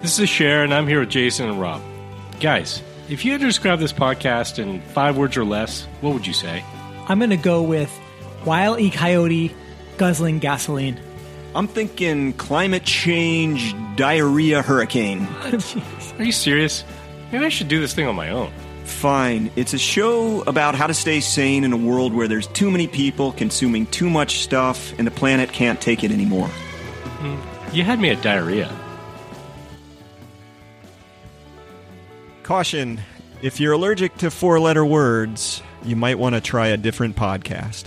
This is Sharon. I'm here with Jason and Rob. Guys, if you had to describe this podcast in five words or less, what would you say? I'm going to go with Wile E. Coyote guzzling gasoline. I'm thinking climate change diarrhea hurricane. Oh, Are you serious? Maybe I should do this thing on my own. Fine. It's a show about how to stay sane in a world where there's too many people consuming too much stuff and the planet can't take it anymore. Mm-hmm. You had me at diarrhea. Caution if you're allergic to four letter words, you might want to try a different podcast.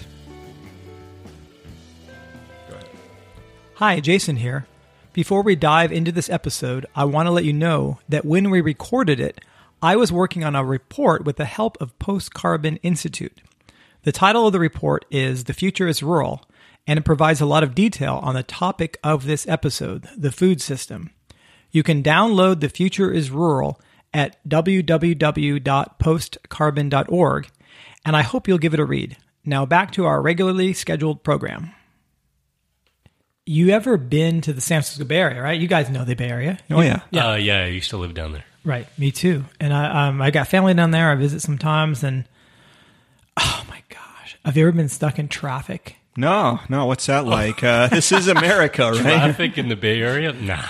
Hi, Jason here. Before we dive into this episode, I want to let you know that when we recorded it, I was working on a report with the help of Post Carbon Institute. The title of the report is The Future is Rural, and it provides a lot of detail on the topic of this episode, the food system. You can download The Future is Rural at www.postcarbon.org, and I hope you'll give it a read. Now back to our regularly scheduled program. You ever been to the San Francisco Bay Area, right? You guys know the Bay Area. Oh, yeah. Yeah, uh, yeah I used to live down there. Right, me too. And I um, I got family down there. I visit sometimes, and oh my gosh, have you ever been stuck in traffic? No, no, what's that like? Uh, this is America, right? Traffic in the Bay Area? Nah.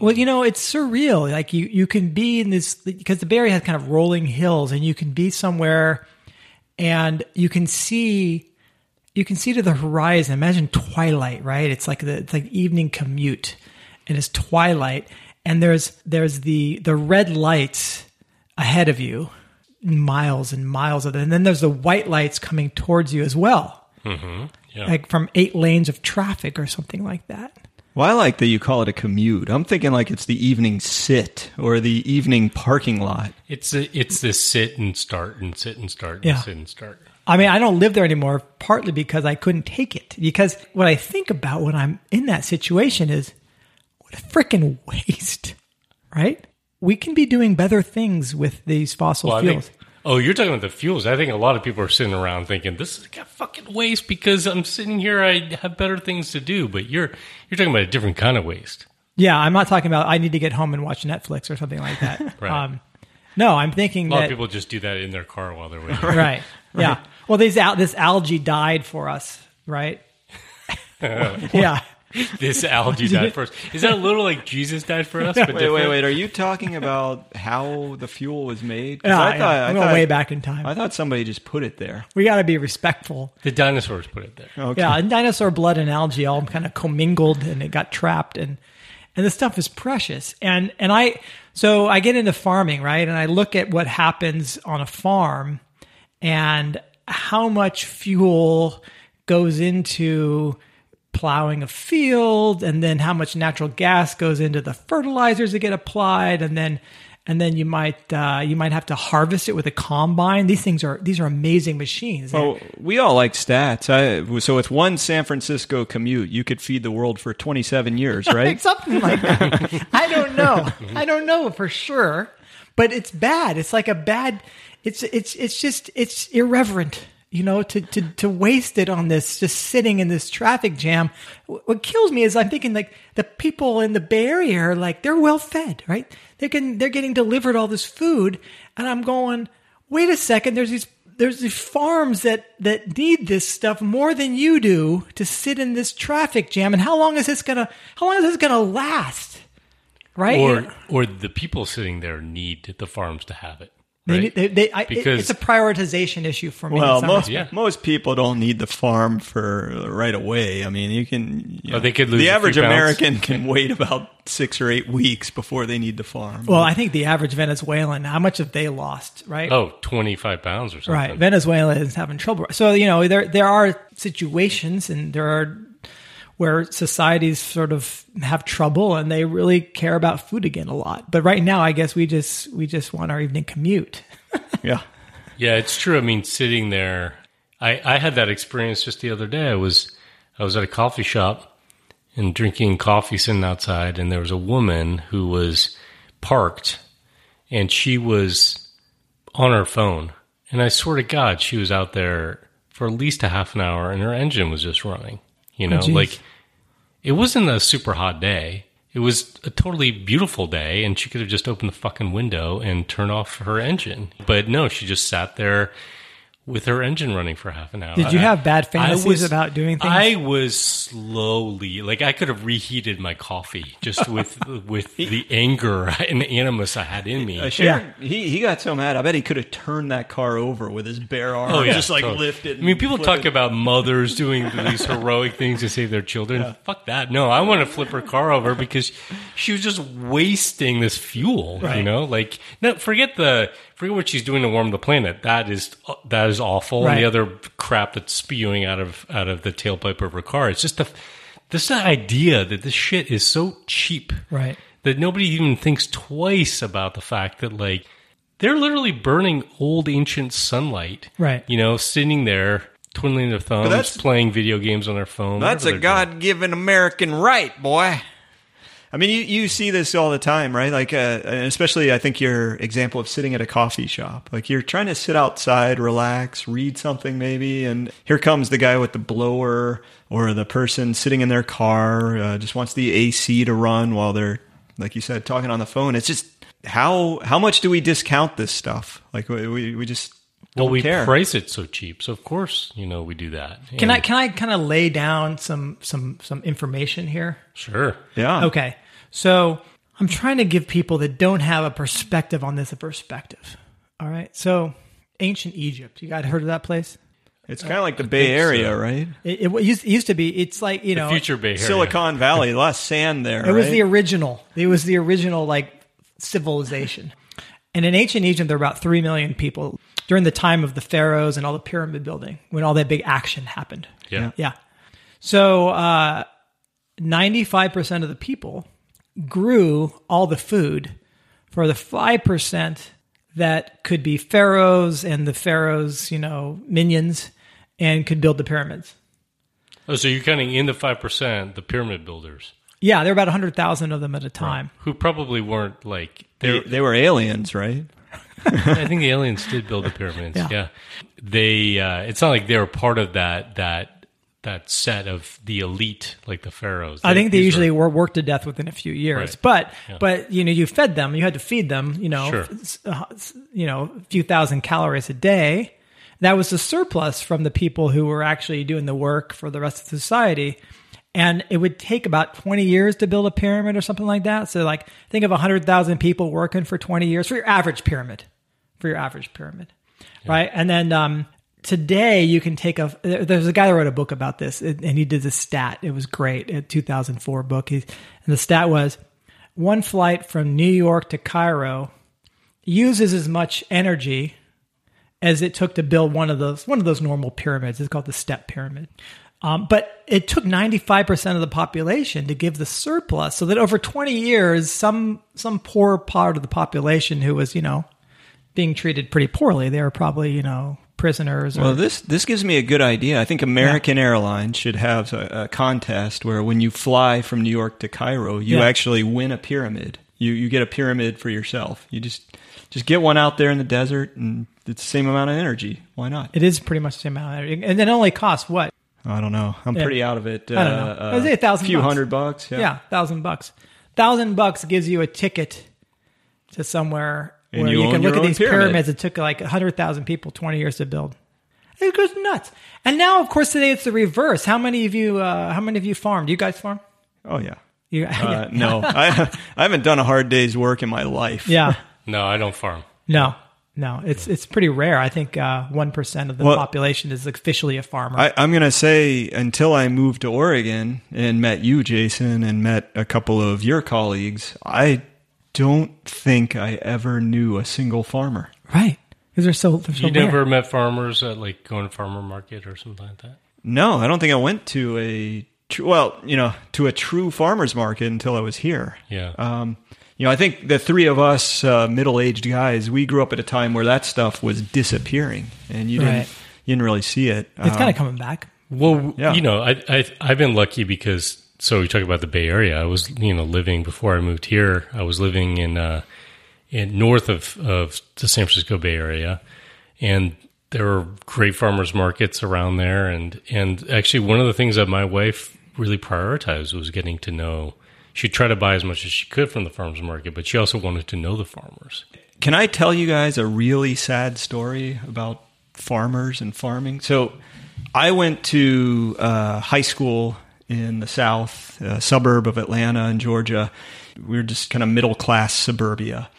Well, you know, it's surreal. Like you, you can be in this because the Bay Area has kind of rolling hills, and you can be somewhere, and you can see, you can see to the horizon. Imagine twilight, right? It's like the it's like evening commute, and it's twilight, and there's there's the the red lights ahead of you, miles and miles of it, and then there's the white lights coming towards you as well, mm-hmm. Yeah. like from eight lanes of traffic or something like that. Well, I like that you call it a commute. I'm thinking like it's the evening sit or the evening parking lot. It's a, it's this sit and start and sit and start and Yeah. sit and start. I mean, I don't live there anymore, partly because I couldn't take it. Because what I think about when I'm in that situation is what a freaking waste, right? We can be doing better things with these fossil Well, I fuels. Oh, you're talking about the fuels. I think a lot of people are sitting around thinking this is a fucking waste because I'm sitting here. I have better things to do. But you're you're talking about a different kind of waste. yeah, I'm not talking about I need to get home and watch Netflix or something like that. Right. um, no, I'm thinking A lot that of people just do that in their car while they're waiting. right. Yeah. Well, these al- this algae died for us, right? yeah. this algae died first. Is that a little like Jesus died for us? But Wait, wait, different? wait. Are you talking about how the fuel was made? Yeah, I yeah. thought, I I'm going thought- way back in time. I thought somebody just put it there. we got to be respectful. The dinosaurs put it there. Okay. Yeah, and dinosaur blood and algae all kind of commingled and it got trapped and and this stuff is precious. And and I so I get into farming, right? And I look at what happens on a farm and how much fuel goes into plowing a field and then how much natural gas goes into the fertilizers that get applied and then and then you might uh, you might have to harvest it with a combine. These things are these are amazing machines. Oh, we all like stats. I, so with one San Francisco commute, you could feed the world for 27 years, right? something like that. I don't know. I don't know for sure, but it's bad. It's like a bad. It's it's it's just it's irreverent. You know, to to to waste it on this, just sitting in this traffic jam. What kills me is I'm thinking like the people in the Bay Area are like they're well fed, right? They can they're getting delivered all this food, and I'm going, wait a second. There's these there's these farms that that need this stuff more than you do to sit in this traffic jam. And how long is this gonna how long is this gonna last? Right? Or or the people sitting there need the farms to have it. They, Right? they, they, I, Because- it's a prioritization issue for me. Well, most Yeah. most people don't need the farm for right away. I mean, you can. You Oh, they could lose the average. American can wait about six or eight weeks before they need the farm. well, I think the average Venezuelan, how much have they lost? Right? oh, 25 pounds or something. Right. Venezuela is having trouble. So, you know, there there are situations and there are where societies sort of have trouble and they really care about food again a lot. But right now I guess we just we just want our evening commute. yeah. Yeah, it's true. I mean, sitting there, I, I had that experience just the other day. I was I was at a coffee shop and drinking coffee sitting outside, and there was a woman who was parked, and she was on her phone. And I swear to God, she was out there for at least a half an hour, and her engine was just running. You oh, know, geez. like it wasn't a super hot day. It was a totally beautiful day, and she could have just opened the fucking window and turned off her engine. But no, she just sat there with her engine running for half an hour. Did you have bad I fantasies was- about doing things? I was slowly like I could have reheated my coffee just with with the anger and the animus I had in me. Uh, Sharon, he, he got so mad. I bet he could have turned that car over with his bare arm. Oh yeah, just like totally. lifted. I mean, people talk it. about mothers doing these heroic things to save their children. Fuck that. No, I want to flip her car over because she was just wasting this fuel. You know, like no, forget the forget what she's doing to warm the planet. That is that is awful. And the other crap that's spewing out of out of the tailpipe of her car. It's just the this idea that this shit is so cheap right. that nobody even thinks twice about the fact that like they're literally burning old ancient sunlight Right. you know sitting there twiddling their thumbs that's- playing video games on their phone That's a whatever they're doing. God given American right, boy. I mean, you, you see this all the time, right? Like, uh, especially, I think your example of sitting at a coffee shop. Like, you're trying to sit outside, relax, read something maybe, and here comes the guy with the blower or the person sitting in their car, uh, just wants the AC to run while they're, like you said, talking on the phone. It's just how how much do we discount this stuff? Like, we we, just well we care. price it so cheap so of course you know we do that Can I can I kind of lay down some some some information here? sure yeah. Okay. So I'm trying to give people that don't have a perspective on this a perspective. All right. So ancient Egypt. You guys heard of that place? It's kind of uh, like the Bay think so. Area, right? It, it used, it used to be. It's like you know, future bay area Silicon Valley, less sand there. It was the original. It was the original like civilization. And in ancient Egypt, there were about three million people during the time of the pharaohs and all the pyramid building when all that big action happened. yeah, Yeah. So uh, 95% of the people grew all the food for the 5% that could be pharaohs and the pharaohs, you know, minions and could build the pyramids. oh so you're counting in the 5% the pyramid builders Yeah, there were about 100,000 of them at a time. who probably weren't like They, they were aliens, right? I think the aliens did build the pyramids. Yeah. Yeah, they. Uh, it's not like they were part of that that that set of the elite, like the pharaohs. I think they usually were- were worked to death within a few years. Right. But Yeah. but you know you fed them, you had to feed them, you know, Sure. uh, you know, a few thousand calories a day. That was the surplus from the people who were actually doing the work for the rest of society. And it would take about 20 years to build a pyramid or something like that. So like think of 100,000 people working for 20 years for your average pyramid. For your average pyramid. Right? And then um today you can take a there's a guy that wrote a book about this and and he did this stat it was great a 2004 book He- and the stat was one flight from new york to cairo uses as much energy as it took to build one of those one of those normal pyramids it's called the step pyramid um, but it took 95% of the population to give the surplus so that over 20 years some some poor part of the population who was you know being treated pretty poorly they were probably you know prisoners or Well, this this gives me a good idea. I think American Airlines should have a, a contest where when you fly from New York to Cairo, you Yeah. actually win a pyramid. You you get a pyramid for yourself. You just just get one out there in the desert, and it's the same amount of energy. Why not? It is pretty much the same amount, of energy. and it only costs what? I don't know. I'm Yeah. pretty out of it. Uh, I don't know. Uh, I'd say a thousand few bucks. hundred bucks. Yeah. Yeah, thousand bucks. Thousand bucks gives you a ticket to somewhere And where you you, can look at these pyramid. pyramids. It took like hundred thousand people twenty years to build. It goes nuts. And now, of course, today it's the reverse. How many of you? Uh, how many of you farm? Do you guys farm? Oh yeah. You, Uh, no, I I haven't done a hard day's work in my life. yeah. No, I don't farm. No. No. It's it's pretty rare. I think uh, one of the Well- population is officially a farmer. I, I'm going to say until I moved to Oregon and met you, Jason, and met a couple of your colleagues, I don't think I ever knew a single farmer. right. Because they're so they're so You rare. never met farmers at like going to farmer market or something like that. No, I don't think I went to a tr- well, you know, to a true farmers market until I was here. Yeah. Um, you know, I think the three of us uh, middle-aged guys, we grew up at a time where that stuff was disappearing, and you didn't Right. you didn't really see it. It's Um, kind of coming back. Well, Yeah. you know, I, I I've been lucky because so we talk about the Bay Area. I was you know living before I moved here. I was living in uh, in north of of the San Francisco Bay Area, and there were great farmers markets around there. And and actually, one of the things that my wife really prioritized was getting to know she'd try to buy as much as she could from the farmers market, but she also wanted to know the farmers. Can I tell you guys a really sad story about farmers and farming? So, I went to uh, high school in the South, suburb of Atlanta in Georgia. We were just kind of middle class suburbia.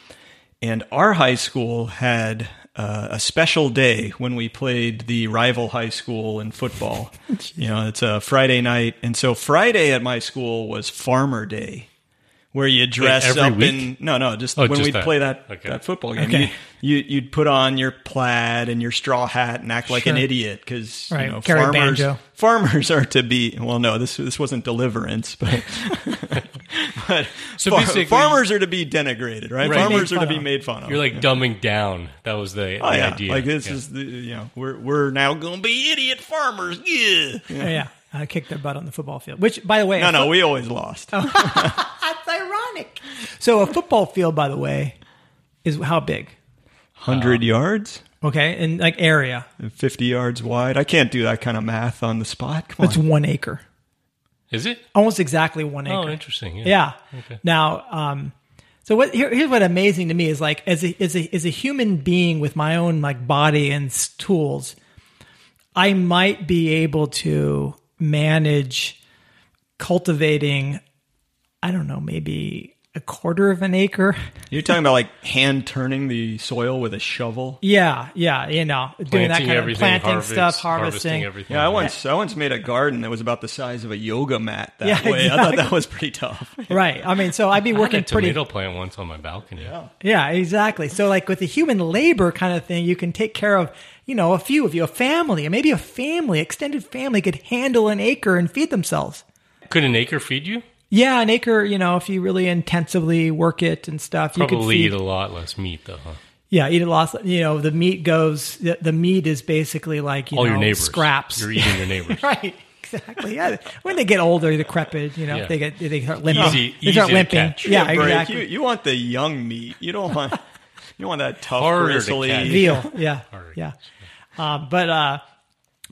And our high school had uh, a special day when we played the rival high school in football. you know, it's a Friday night. And so Friday at my school was Farmer Day. Where you dress every up week? in no no just Oh, when we'd play that Okay. that football game Okay. you, you you'd put on your plaid and your straw hat and act like an idiot because Right, you know carry farmers banjo. farmers are to be well no this this wasn't deliverance but but So far- basically- farmers are to be denigrated right, Right. farmers are to be made fun of You're like dumbing down. That was the, oh the yeah idea. like this Yeah. is the you know we're we're now gonna be idiot farmers yeah Oh, yeah, I kicked their butt on the football field. Which, by the way, no a no foot- we always lost Oh. that's ironic. So a football field, by the way, is how big? 100 uh, yards Okay, and like area, 50 yards wide I can't do that kind of math on the spot come on. it's on one acre, Is it? almost exactly one acre. Oh, interesting. Yeah. Yeah. Okay. Now, um, so what? Here, here's what amazing to me is like as a, as a as a human being with my own like body and tools, I might be able to manage cultivating. I don't know, maybe a quarter of an acre. you're talking about like hand turning the soil with a shovel Yeah, yeah, you know, doing that Planting kind of everything, planting harvest- stuff, harvesting. everything. Yeah, I once I once made a garden that was about the size of a yoga mat that Yeah, way. I thought that was pretty tough. Right. I mean, so I'd be I had working a pretty. tomato plant once on my balcony. Yeah. Yeah, exactly. So like with the human labor kind of thing, you can take care of, you know, a few of you, a family, and maybe a family, extended family could handle an acre and feed themselves. Could an acre feed you? Yeah, an acre, you know, if you really intensively work it and stuff, you could Probably feed. eat a lot less meat, though, huh? yeah, eat a lot. You know, the meat goes. The, the meat is basically like you All know your neighbors. scraps. You're eating your neighbors. right. Exactly. Yeah. When they get older, decrepit, you know, Yeah. they get they start limping. Easy- they start easy to limping. catch. Yeah, exactly. You, you want the young meat. You don't want you don't want that tough Harder to veal. Yeah, Harder. yeah. Um, but uh,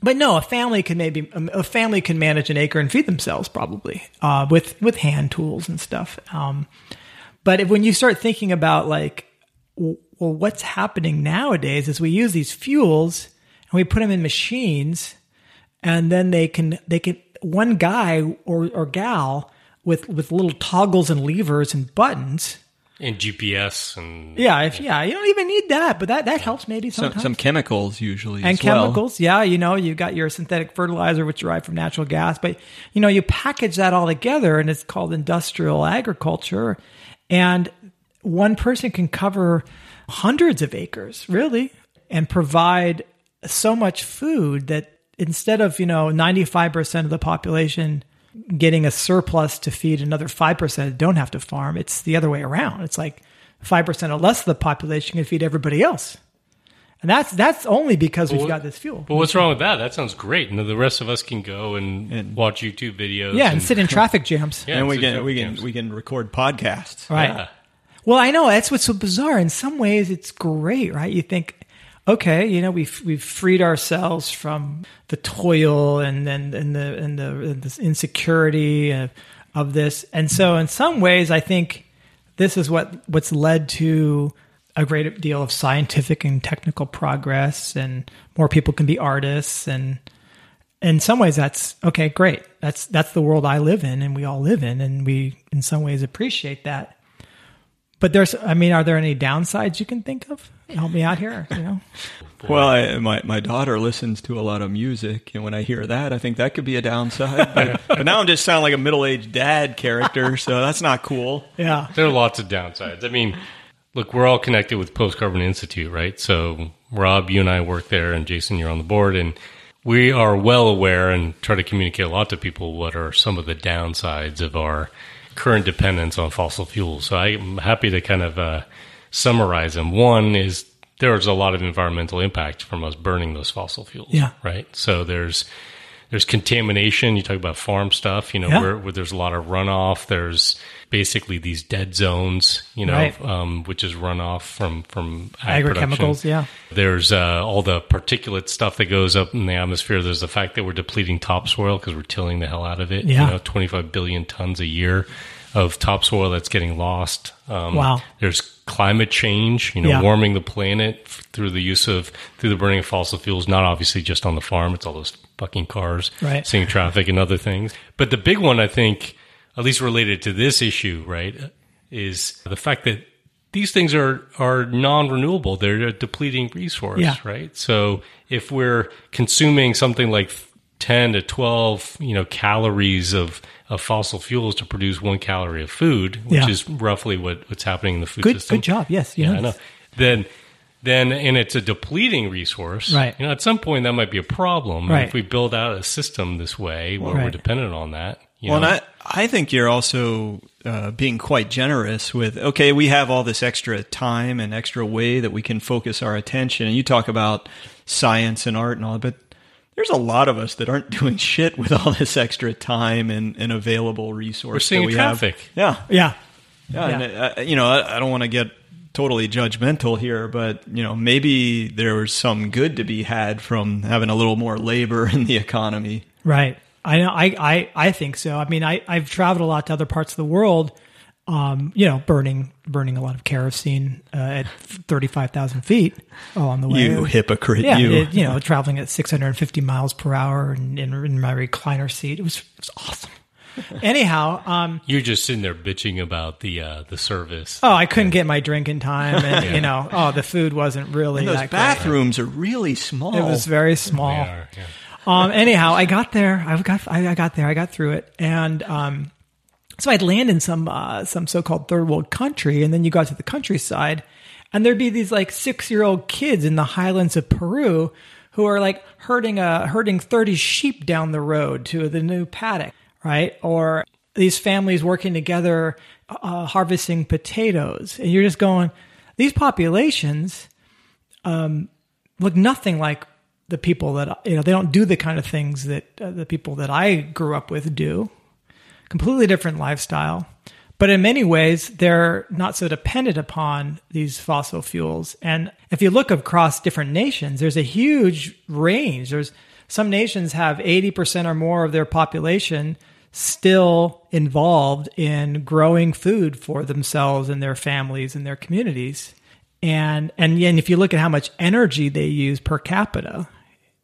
but no, a family can maybe a family can manage an acre and feed themselves probably uh, with with hand tools and stuff. Um, but if, when you start thinking about like, well, what's happening nowadays is we use these fuels and we put them in machines, and then they can they can one guy or or gal with with little toggles and levers and buttons. And GPS and Yeah, if yeah, you don't even need that, but that that helps maybe Some, sometimes some chemicals usually and as well. chemicals. Yeah, you know, you got your synthetic fertilizer, which derived from natural gas, but you know, you package that all together, and it's called industrial agriculture. And one person can cover hundreds of acres, really, and provide so much food that instead of you know ninety five percent of the population getting a surplus to feed another five percent that don't have to farm, it's the other way around. It's like five percent or less of the population can feed everybody else. And that's that's only because we've got this fuel. But what's wrong with that? That sounds great. And the rest of us can go and, watch YouTube videos. yeah, and sit in traffic jams. Yeah, and we can we can games. we can record podcasts. Right. Yeah. Well, I know that's what's so bizarre. In some ways, it's great, right? You think, okay, you know, we've we've freed ourselves from the toil and then and the and the, and insecurity of, of this, and so in some ways, I think this is what what's led to a great deal of scientific and technical progress, and more people can be artists, and in some ways, that's okay, great. That's that's the world I live in, and we all live in, and we in some ways appreciate that. But there's, I mean, are there any downsides you can think of? Help me out here. You know, Well, I, my my daughter listens to a lot of music, and when I hear that, I think that could be a downside. But, but now I'm just sounding like a middle aged dad character, so that's not cool. yeah, There are lots of downsides. I mean, look, we're all connected with Post Carbon Institute, right? So, Rob, you and I work there, and Jason, you're on the board, and we are well aware and try to communicate a lot to people what are some of the downsides of our current dependence on fossil fuels. So, I'm happy to kind of uh, summarize them. One is there's a lot of environmental impact from us burning those fossil fuels, Yeah. right? So, there's there's contamination. You talk about farm stuff, you know, Yeah. where, where there's a lot of runoff. There's basically these dead zones, you know, Right. um, which is runoff from from ag production. agrochemicals. Yeah, There's uh, all the particulate stuff that goes up in the atmosphere. There's the fact that we're depleting topsoil because we're tilling the hell out of it. Yeah. You know, 25 billion tons a year of topsoil that's getting lost. Um, Wow. There's climate change, you know, Yeah. warming the planet f- through the use of through the burning of fossil fuels. Not obviously just on the farm; it's all those fucking cars, Right. seeing traffic and other things. But the big one, I think, at least related to this issue, right, is the fact that these things are are non-renewable. They're a depleting resource, Yeah. right? So if we're consuming something like 10 to 12, you know, calories of, of fossil fuels to produce one calorie of food, which Yeah. is roughly what, what's happening in the food Good, system. good job. Yes, Yeah, I know. Then, then, and it's a depleting resource. Right. You know, at some point that might be a problem. Right. If we build out a system this way where we're dependent on that. You Well, know, and I, I think you're also uh, being quite generous with, okay, we have all this extra time and extra way that we can focus our attention. And you talk about science and art and all that, but there's a lot of us that aren't doing shit with all this extra time and, and available resource. We're seeing that we traffic. Have. Yeah. Yeah. Yeah, and uh, you know, I, I don't want to get totally judgmental here, but you know, maybe there was some good to be had from having a little more labor in the economy. Right. I know. I, I, I think so. I mean, I, I've traveled a lot to other parts of the world. Um, you know, burning burning a lot of kerosene uh, at thirty five thousand feet along the way. You hypocrite, yeah, you. it- you know, traveling at six hundred and fifty miles per hour and in, in my recliner seat. It was it was awesome. Anyhow, um, you're just sitting there bitching about the, uh, the service. oh, I couldn't get my drink in time, and you know, oh, the food wasn't really Those that great. bathrooms are really small. It was very small. They are, yeah. Um, anyhow, I got there. I got I, got there. I got through it, and um, so I'd land in some uh, some so called third world country, and then you got to the countryside, and there'd be these like six year old kids in the highlands of Peru who are like herding a herding thirty sheep down the road to the new paddock, right? Or these families working together uh, harvesting potatoes, and you're just going, these populations look nothing like the people that you know they don't do the kind of things that uh, the people that I grew up with do. Completely different lifestyle. But in many ways they're not so dependent upon these fossil fuels. And if you look across different nations there's a huge range. There's some nations have 80% or more of their population still involved in growing food for themselves and their families and their communities. And and and if you look at how much energy they use per capita,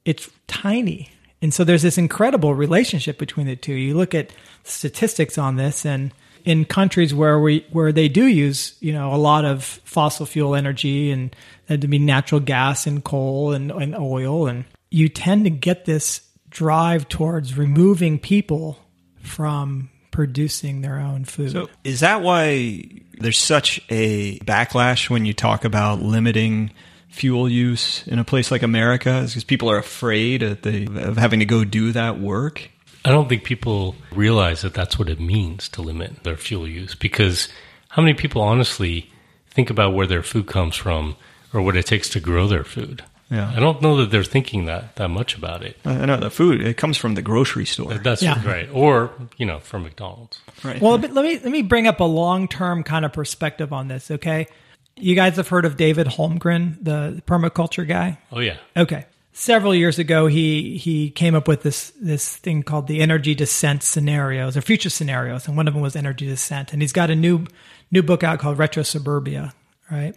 it's tiny. And so there's this incredible relationship between the two. You look at statistics on this, and in countries where we where they do use you know a lot of fossil fuel energy and that to be natural gas and coal and, and oil, and you tend to get this drive towards removing people from producing their own food. So is that why there's such a backlash when you talk about limiting fuel use in a place like America? Is because people are afraid of, the, of having to go do that work? I don't think people realize that that's what it means to limit their fuel use because how many people honestly think about where their food comes from or what it takes to grow their food? Yeah. I don't know that they're thinking that that much about it. I know the food it comes from the grocery store, That's Yeah. right. Or, you know, from McDonald's. right? Well, but let me let me bring up a long term kind of perspective on this. Okay, you guys have heard of David Holmgren, the permaculture guy. Oh yeah. Okay, several years ago, he he came up with this this thing called the energy descent scenarios or future scenarios, and one of them was energy descent. And he's got a new new book out called Retro Suburbia, right?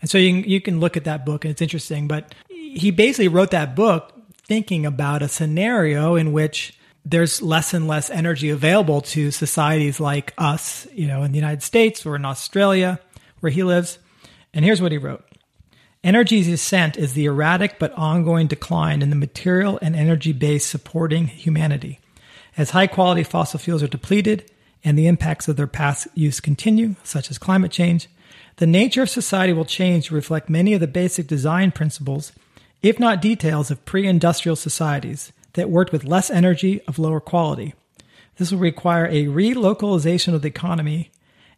And so you can, you can look at that book, and it's interesting. But he basically wrote that book thinking about a scenario in which there's less and less energy available to societies like us, you know, in the United States or in Australia, where he lives. And here's what he wrote. Energy descent is the erratic but ongoing decline in the material and energy base supporting humanity. As high quality fossil fuels are depleted and the impacts of their past use continue, such as climate change, the nature of society will change to reflect many of the basic design principles, if not details, of pre industrial societies that worked with less energy of lower quality. This will require a relocalization of the economy,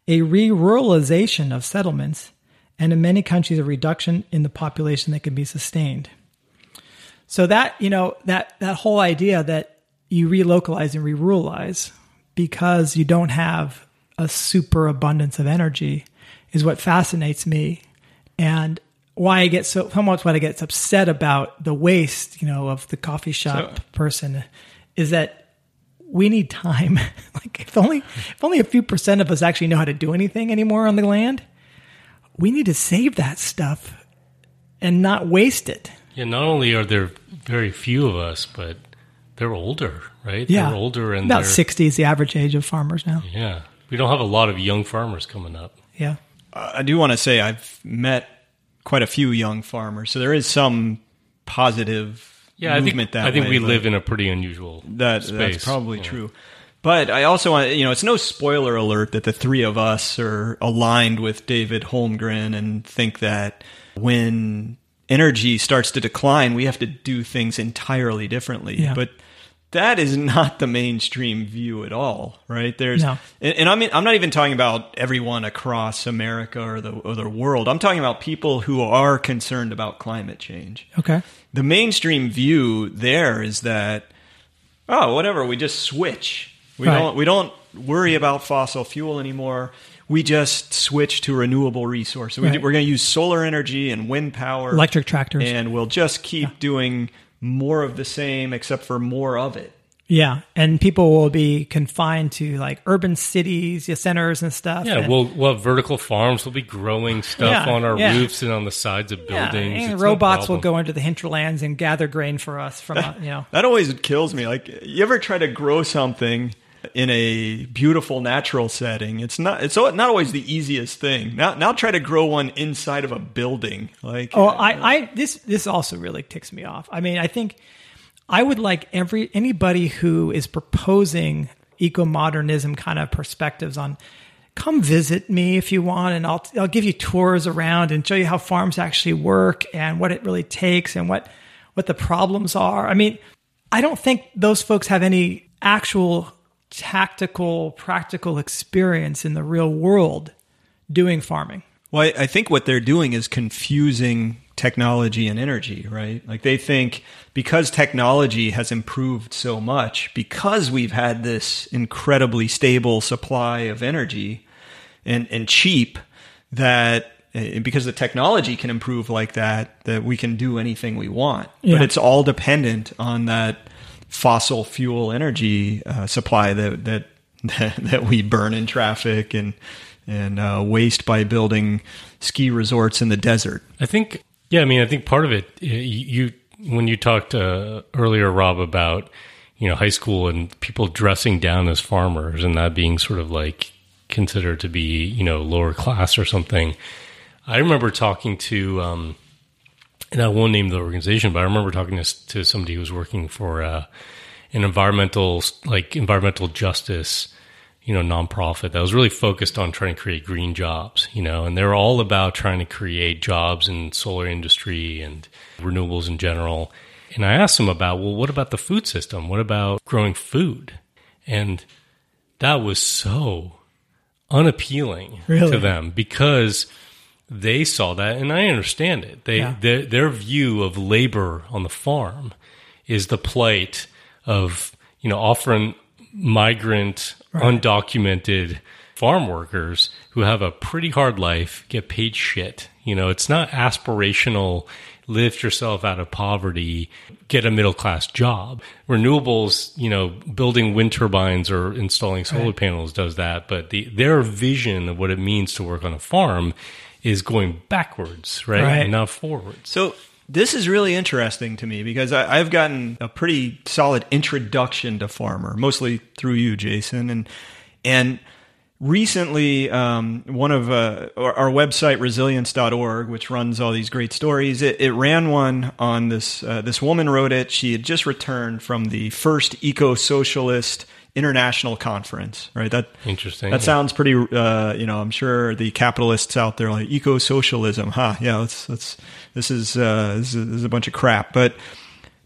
a re ruralization of settlements, and in many countries, a reduction in the population that can be sustained. So that, you know, that, that whole idea that you relocalize and re-ruralize because you don't have a super abundance of energy is what fascinates me. And why I get so, how much what I get upset about the waste, you know, of the coffee shop So- person is that we need time. like if only if only a few percent of us actually know how to do anything anymore on the land, we need to save that stuff and not waste it. Yeah, not only are there very few of us, but they're older, right? Yeah, they're older and about they're- sixty is the average age of farmers now. Yeah, we don't have a lot of young farmers coming up. Yeah, I do want to say I've met quite a few young farmers, so there is some positive Yeah, I think that I think way, we live in a pretty unusual that space. that's probably Yeah. true. But I also want you know it's no spoiler alert that the three of us are aligned with David Holmgren and think that when energy starts to decline, we have to do things entirely differently. Yeah. But that is not the mainstream view at all, right? There's, No. and, and I mean, I'm not even talking about everyone across America or the or the world. I'm talking about people who are concerned about climate change. okay. The mainstream view there is that, oh, whatever, we just switch. We Right. don't we don't worry about fossil fuel anymore. We just switch to renewable resources. We Right. We're going to use solar energy and wind power, Electric tractors. and we'll just keep doing more of the same, except for more of it. Yeah, and people will be confined to like urban cities, yeah, centers, and stuff. Yeah, and, we'll, we'll have vertical farms. We'll be growing stuff Yeah, on our yeah. roofs and on the sides of yeah, buildings. and It's no robots will go into the hinterlands and gather grain for us from uh, you know. That always kills me. Like, you ever try to grow something in a beautiful natural setting? It's not. It's not always the easiest thing. Now, now try to grow one inside of a building. Like, Oh, uh, I, I this this also really ticks me off. I mean, I think I would like every anybody who is proposing eco modernism kind of perspectives on. Come visit me if you want, and I'll I'll give you tours around and show you how farms actually work and what it really takes and what what the problems are. I mean, I don't think those folks have any actual tactical, practical experience in the real world doing farming. Well, I think what they're doing is confusing technology and energy, right? Like they think because technology has improved so much, because we've had this incredibly stable supply of energy and, and cheap, that uh, because the technology can improve like that, that we can do anything we want. Yeah. But it's all dependent on that fossil fuel energy uh, supply that, that that we burn in traffic and and uh, waste by building ski resorts in the desert. I think, yeah, I mean, I think part of it, you, when you talked uh, earlier, Rob, about, you know, high school and people dressing down as farmers and that being sort of like considered to be, you know, lower class or something. I remember talking to, um, and I won't name the organization, but I remember talking to, to somebody who was working for uh, an environmental, like environmental justice, you know, nonprofit that was really focused on trying to create green jobs, you know, and they were all about trying to create jobs in solar industry and renewables in general. And I asked them about, well, what about the food system? What about growing food? And that was so unappealing Really? to them because they saw that, and I understand it. They Yeah. their, their view of labor on the farm is the plight of you know often migrant, undocumented farm workers who have a pretty hard life, get paid shit. You know, it's not aspirational. Lift yourself out of poverty, get a middle class job. Renewables, you know, building wind turbines or installing solar Right. panels does that, but the, their vision of what it means to work on a farm is going backwards, right? Right. And not forwards. So this is really interesting to me because I, I've gotten a pretty solid introduction to farmer, mostly through you, Jason, and and recently um, one of uh, our, our website resilience.org which runs all these great stories it, it ran one on this uh, this woman wrote it she had just returned from the first eco-socialist international conference right? That Interesting. that sounds pretty uh, you know i'm sure the capitalists out there are like eco-socialism huh? Yeah let's let's this is uh this is, this is a bunch of crap. But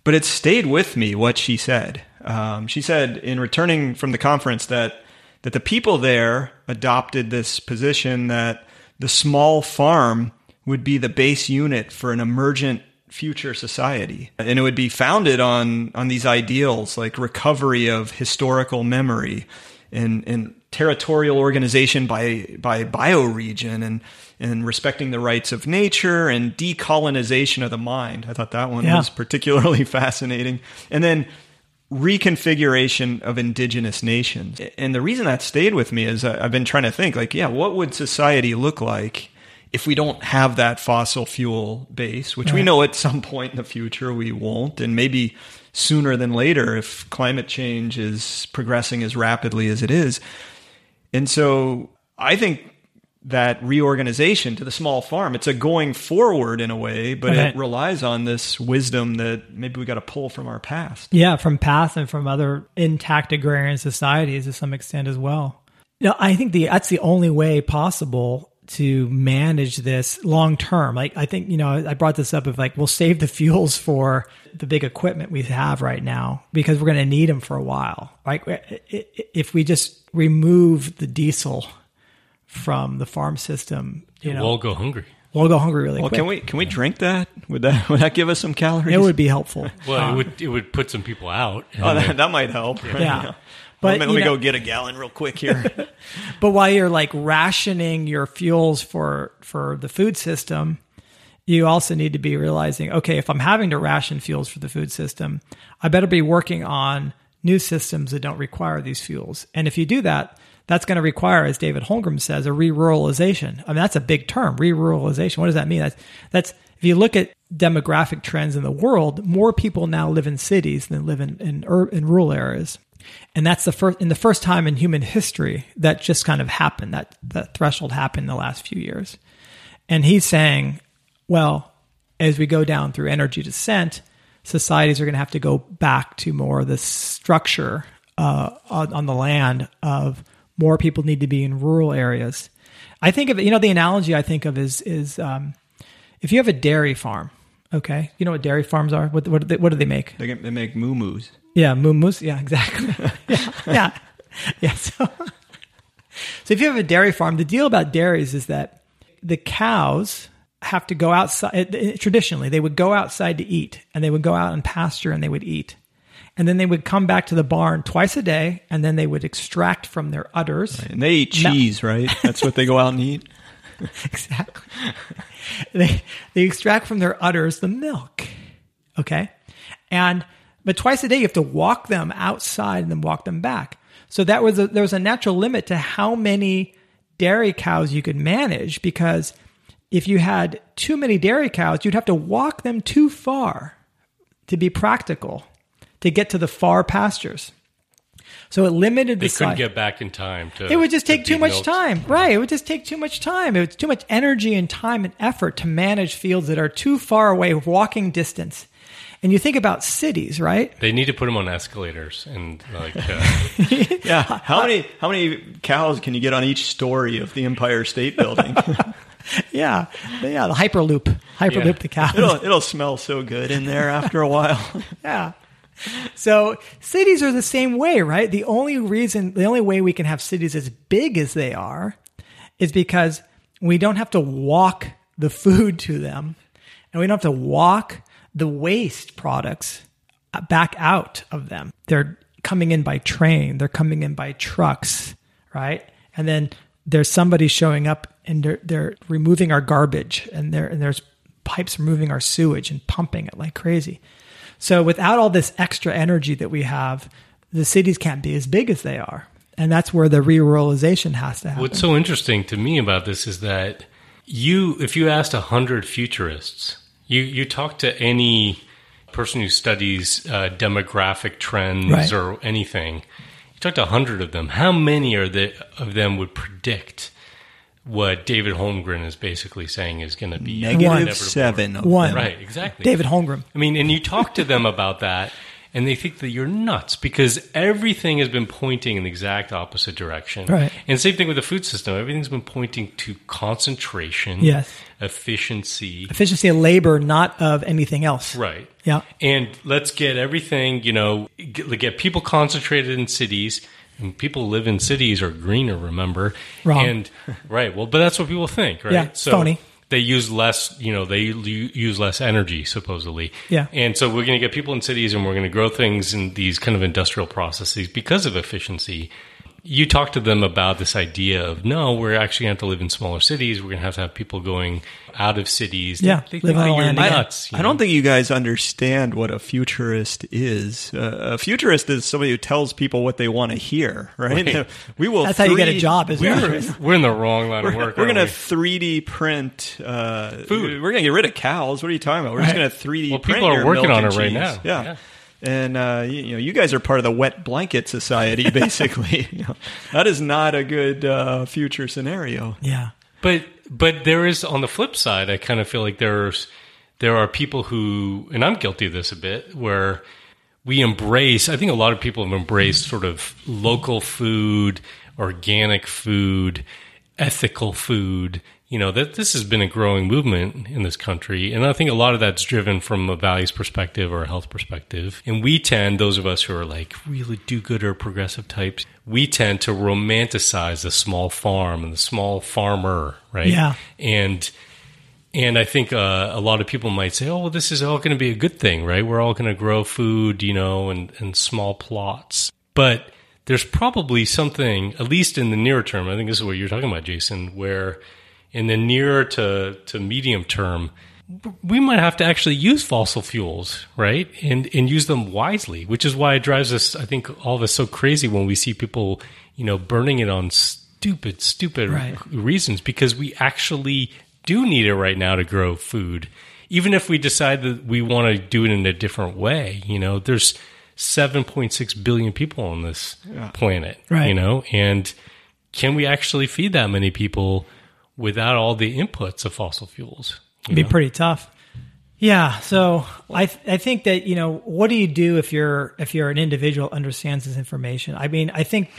but it stayed with me what she said. Um, she said in returning from the conference that that the people there adopted this position that the small farm would be the base unit for an emergent future society and it would be founded on on these ideals like recovery of historical memory and and territorial organization by by bioregion and and respecting the rights of nature and decolonization of the mind i thought that one Yeah. was particularly fascinating and then reconfiguration of indigenous nations. And the reason that stayed with me is uh, I've been trying to think like, yeah, what would society look like if we don't have that fossil fuel base, which we know at some point in the future we won't, and maybe sooner than later if climate change is progressing as rapidly as it is. And so I think that reorganization to the small farm, it's a going forward in a way, but Right. it relies on this wisdom that maybe we got to pull from our past. Yeah, from past and from other intact agrarian societies to some extent as well. No, I think the that's the only way possible to manage this long term. Like I think you know I brought this up of like we'll save the fuels for the big equipment we have right now because we're going to need them for a while. Right? If we just remove the diesel from the farm system, you know, We'll go hungry. we'll go hungry really Well, quick. can we can we drink that? Would that would that give us some calories? it would be helpful. Well, Um, it would it would put some people out. Oh, that, that might help. yeah. But But let you me know- go get a gallon real quick here. But while you're like rationing your fuels for for the food system, you also need to be realizing, okay, if I'm having to ration fuels for the food system, I better be working on new systems that don't require these fuels. And if you do that, that's going to require, as David Holmgren says, a re-ruralization. I mean, that's a big term, re-ruralization. What does that mean? That's that's if you look at demographic trends in the world, more people now live in cities than live in in, in rural areas. And that's the first in the first time in human history that just kind of happened. That that threshold happened in the last few years. And he's saying, well, as we go down through energy descent, societies are going to have to go back to more of the structure uh, on, on the land of more people need to be in rural areas. I think of you know, the analogy I think of is is um, if you have a dairy farm. Okay, you know what dairy farms are? What what do they, what do they make? they, they make moo Yeah, mumus. Yeah, exactly. yeah, yeah, yeah. So, so if you have a dairy farm, the deal about dairies is that the cows have to go outside. Traditionally, they would go outside to eat, and they would go out and pasture, and they would eat, and then they would come back to the barn twice a day, and then they would extract from their udders. And they eat cheese, right? That's what they go out and eat. exactly. they they extract from their udders the milk. Okay, and but twice a day you have to walk them outside and then walk them back. So that was a, there was a natural limit to how many dairy cows you could manage because if you had too many dairy cows, you'd have to walk them too far to be practical to get to the far pastures. So it limited the. They couldn't size. get back in time to. It would just to take too much milked. time. Right. It would just take too much time. It was too much energy and time and effort to manage fields that are too far away, walking distance. And you think about cities, right? They need to put them on escalators and like. Uh, Yeah. How many how many cows can you get on each story of the Empire State Building? Yeah. Yeah. The Hyperloop. Hyperloop Yeah. the cows. it'll it'll smell so good in there after a while. Yeah. So cities are the same way, right? The only reason, the only way we can have cities as big as they are is because we don't have to walk the food to them and we don't have to walk the waste products uh, back out of them. They're coming in by train, they're coming in by trucks, right? And then there's somebody showing up and they're, they're removing our garbage and there and there's pipes removing our sewage and pumping it like crazy. So without all this extra energy that we have, the cities can't be as big as they are. And that's where the re-ruralization has to happen. What's so interesting to me about this is that you, if you asked a hundred futurists, you you talk to any person who studies uh, demographic trends Right. or anything, you talk to a hundred of them. How many are the, of them would predict what David Holmgren is basically saying is going to be Negative inevitable? seven. One. Right, exactly. David Holmgren. I mean, and you talk to them about that, and they think that you're nuts because everything has been pointing in the exact opposite direction. Right. And same thing with the food system. Everything's been pointing to concentration, Yes. efficiency. Efficiency of labor, not of anything else. Right. Yeah. And let's get everything, you know, get, get people concentrated in cities. And people live in cities are greener, remember? Wrong. And right. Well, but that's what people think, right? Yeah, so phony. They use less, you know, they use less energy supposedly. Yeah. And so we're going to get people in cities and we're going to grow things in these kind of industrial processes because of efficiency. You talk to them about this idea of no, we're actually going to have to live in smaller cities. We're going to have to have people going out of cities. Yeah, they, live think on you're land again. nuts. you I don't think you guys understand what a futurist is. Uh, a futurist is somebody who tells people what they want to hear, right? Right. We will. That's 3- how you get a job. Is we're, we're in the wrong line of work. We're going to 3D print uh, Food. We're going to get rid of cows. What are you talking about? We're just going to 3D Well, print people are your working on it right now. Yeah. Yeah. And uh, you, you know, you guys are part of the wet blanket society, basically. You know, that is not a good uh, future scenario. Yeah. But but there is on the flip side, I kind of feel like there's there are people who, and I'm guilty of this a bit, where we embrace. I think a lot of people have embraced sort of local food, organic food, ethical food. You know that this has been a growing movement in this country, and I think a lot of that's driven from a values perspective or a health perspective. And we tend, those of us who are like really do-gooder, progressive types, we tend to romanticize the small farm and the small farmer, right? Yeah. and and I think uh, a lot of people might say, "Oh, well, this is all going to be a good thing, right? We're all going to grow food, you know, and and small plots." But there's probably something, at least in the near term. I think this is what you're talking about, Jason, where in the near to to medium term, we might have to actually use fossil fuels, right? And and use them wisely, which is why it drives us, I think, all of us so crazy when we see people, you know, burning it on stupid, stupid Right. reasons because we actually do need it right now to grow food. Even if we decide that we want to do it in a different way, you know, there's 7.6 billion people on this planet, Right. you know, and can we actually feed that many people without all the inputs of fossil fuels? It'd be know? pretty tough. Yeah, so I th- I think that you know what do you do if you're if you're an individual understands this information? I mean, I think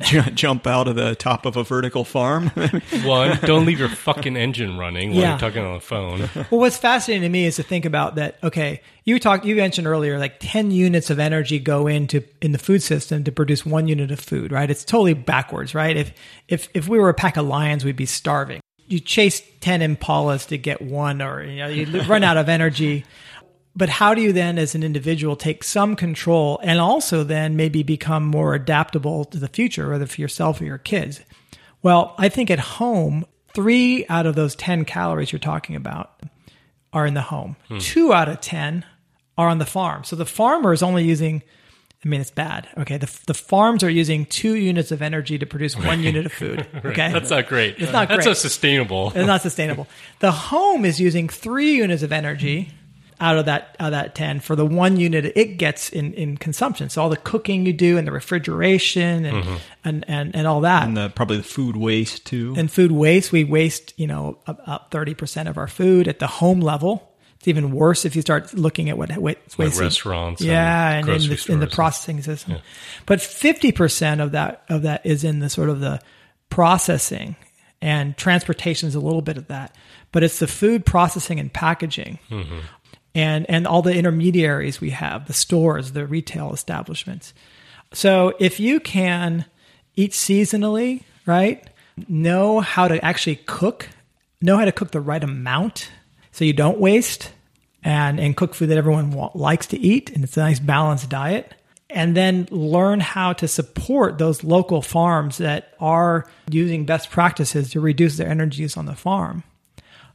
Jump out of the top of a vertical farm. One, don't leave your fucking engine running while Yeah. you're talking on the phone. well, what's fascinating to me is to think about that. Okay, you talked you mentioned earlier like ten units of energy go into in the food system to produce one unit of food, right? It's totally backwards, right? If if if we were a pack of lions, we'd be starving. You chase ten impalas to get one, or you know you run out of energy. but how do you then as an individual take some control and also then maybe become more adaptable to the future whether for yourself or your kids? Well i think at home three out of those 10 calories you're talking about are in the home. Hmm. Two out of 10 are on the farm. So the farmer is only using I mean, it's bad. Okay. The, the farms are using two units of energy to produce one unit of food. Okay. That's not great. It's not That's great. not sustainable. It's not sustainable. The home is using three units of energy out of that out of that ten for the one unit it gets in, in consumption. So all the cooking you do and the refrigeration and mm-hmm. and, and, and all that. and the, probably the food waste too. and food waste, we waste, you know, up thirty percent of our food at the home level. It's even worse if you start looking at what what waste restaurants and yeah, and, in the, in the processing system. But fifty percent of that of that is in the sort of the processing and transportation is a little bit of that, but it's the food processing and packaging. Mm-hmm. And, and all the intermediaries we have, the stores, the retail establishments. So if you can eat seasonally, right? Know how to actually cook, know how to cook the right amount so you don't waste and, and cook food that everyone wa- likes to eat and it's a nice balanced diet. And then learn how to support those local farms that are using best practices to reduce their energy use on the farm.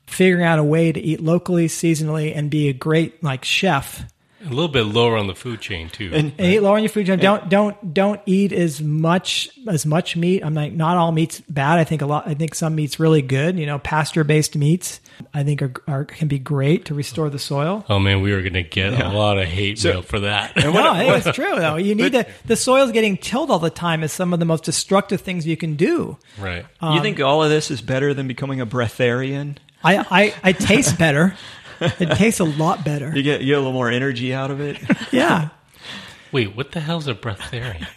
Figuring out a way to eat locally, seasonally, and be a great like chef A little bit lower on the food chain too. And- and eat lower on your food. chain. Don't don't don't eat as much as much meat. I'm like not all meat's bad. I think a lot. I think some meat's really good. You know, pasture based meats I think are, are can be great to restore the soil. oh man, we are going to get a lot of hate mail for that. no, I it's true though. You need to. The soil's getting tilled all the time is some of the most destructive things you can do. right. you think all of this is better than becoming a breatharian? I I, I taste better. It tastes a lot better. You get you get a little more energy out of it. Yeah. Wait, what the hell's a breath breatharian?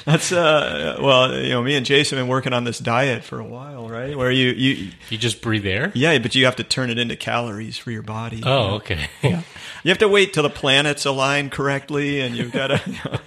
That's uh, well, you know, me and Jason have been working on this diet for a while, right? Where you you you just breathe air? yeah, but you have to turn it into calories for your body. Oh, okay. You have to wait till the planets align correctly, and you've got to.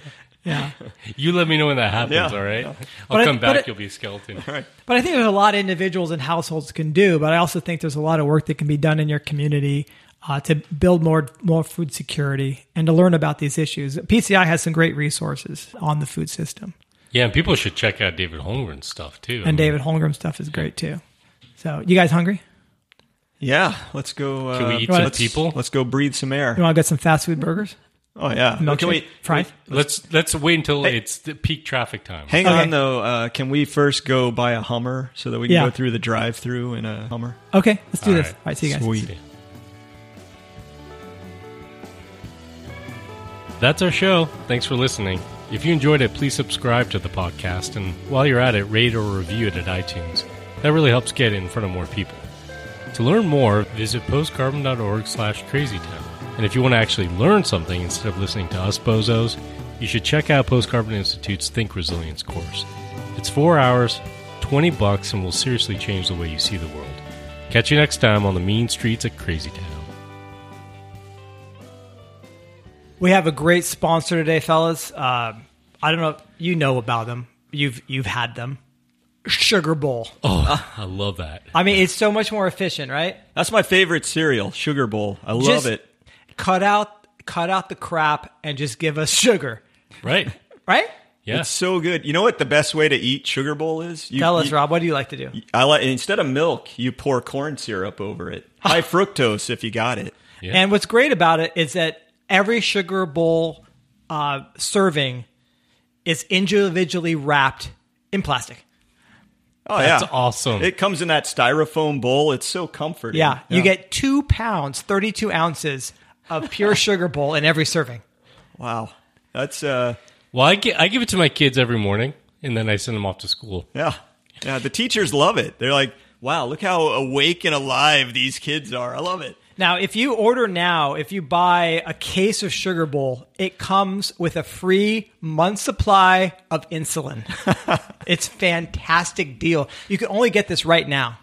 Yeah. you let me know when that happens, Yeah. all right? I'll But come but back. it- You'll be a skeleton. But I think there's a lot of individuals and households can do. But I also think there's a lot of work that can be done in your community uh, to build more more food security and to learn about these issues. PCI has some great resources on the food system. Yeah, and people should check out David Holmgren's stuff too. I And mean, David Holmgren stuff is great too. So, you guys hungry? Yeah, let's go. Uh, Can we eat some let's- people? Let's go breathe some air. You want to get some fast food burgers? Oh yeah. Milkshake? Can we Fries? Let's let's wait until it's the peak traffic time. hang Okay. on though? Uh, can we first go buy a Hummer so that we can Yeah. go through the drive-through in a Hummer? Okay, let's do All this. right. All right, see you guys. Sweet. That's our show. Thanks for listening. If you enjoyed it, please subscribe to the podcast, and while you're at it, rate or review it at iTunes. That really helps get it in front of more people. To learn more, visit postcarbon.org slash crazytown. And if you want to actually learn something instead of listening to us bozos, you should check out Postcarbon Institute's Think Resilience course. It's four hours, 20 bucks, and will seriously change the way you see the world. Catch you next time on the mean streets of Crazy Town. We have a great sponsor today, fellas. Uh, I don't know if you know about them. You've you've had them. Sugar Bowl. Oh, I love that. I mean, it's so much more efficient, right? That's my favorite cereal, Sugar Bowl. I love Just it. Cut out cut out the crap and just give us sugar, Right? right? Yeah. It's so good. You know what the best way to eat Sugar Bowl is? You, Tell us, you- Rob. What do you like to do? I like instead of milk, you pour corn syrup over it. High fructose if you got it. Yeah. And what's great about it is that every Sugar Bowl uh, serving is individually wrapped in plastic. Oh yeah. That's yeah, awesome. It comes in that styrofoam bowl. It's so comforting. Yeah, you get two pounds, thirty-two ounces of pure Sugar Bowl in every serving. wow. That's uh Well, I, gi- I give it to my kids every morning, and then I send them off to school. yeah yeah. The teachers love it. They're like, wow, look how awake and alive these kids are. I love it. Now, if you order now, if you buy a case of Sugar Bowl, it comes with a free month supply of insulin. it's fantastic deal. You can only get this right now.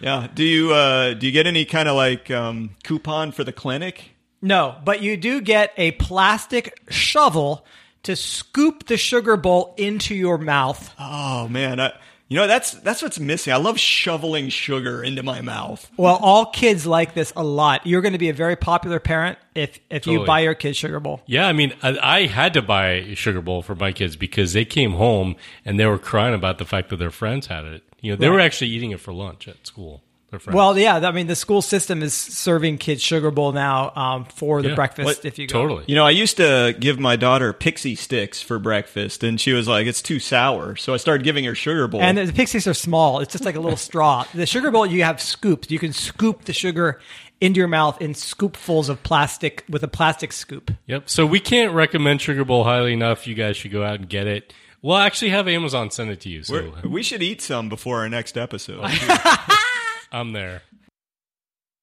Yeah. Do you uh do you get any kind of like um coupon for the clinic? No, but you do get a plastic shovel to scoop the sugar bowl into your mouth. Oh man, I, you know that's that's what's missing. I love shoveling sugar into my mouth. Well, all kids like this a lot. You're going to be a very popular parent if if you buy your kids sugar bowl. Yeah, I mean, I, I had to buy a sugar bowl for my kids because they came home and they were crying about the fact that their friends had it. You know, they were actually eating it for lunch at school. Their friends. Well, yeah, I mean the school system is serving kids sugar bowl now um, for the Yeah. breakfast. What- if you go. totally. You know, I used to give my daughter Pixy Stix for breakfast, and she was like, "It's too sour." So I started giving her sugar bowl. And the pixies are small. It's just like a little straw. The sugar bowl, you have scoops. You can scoop the sugar into your mouth in scoopfuls of plastic with a plastic scoop. Yep. So we can't recommend Sugar Bowl highly enough. You guys should go out and get it. We'll actually have Amazon send it to you. So we should eat some before our next episode. I'm there.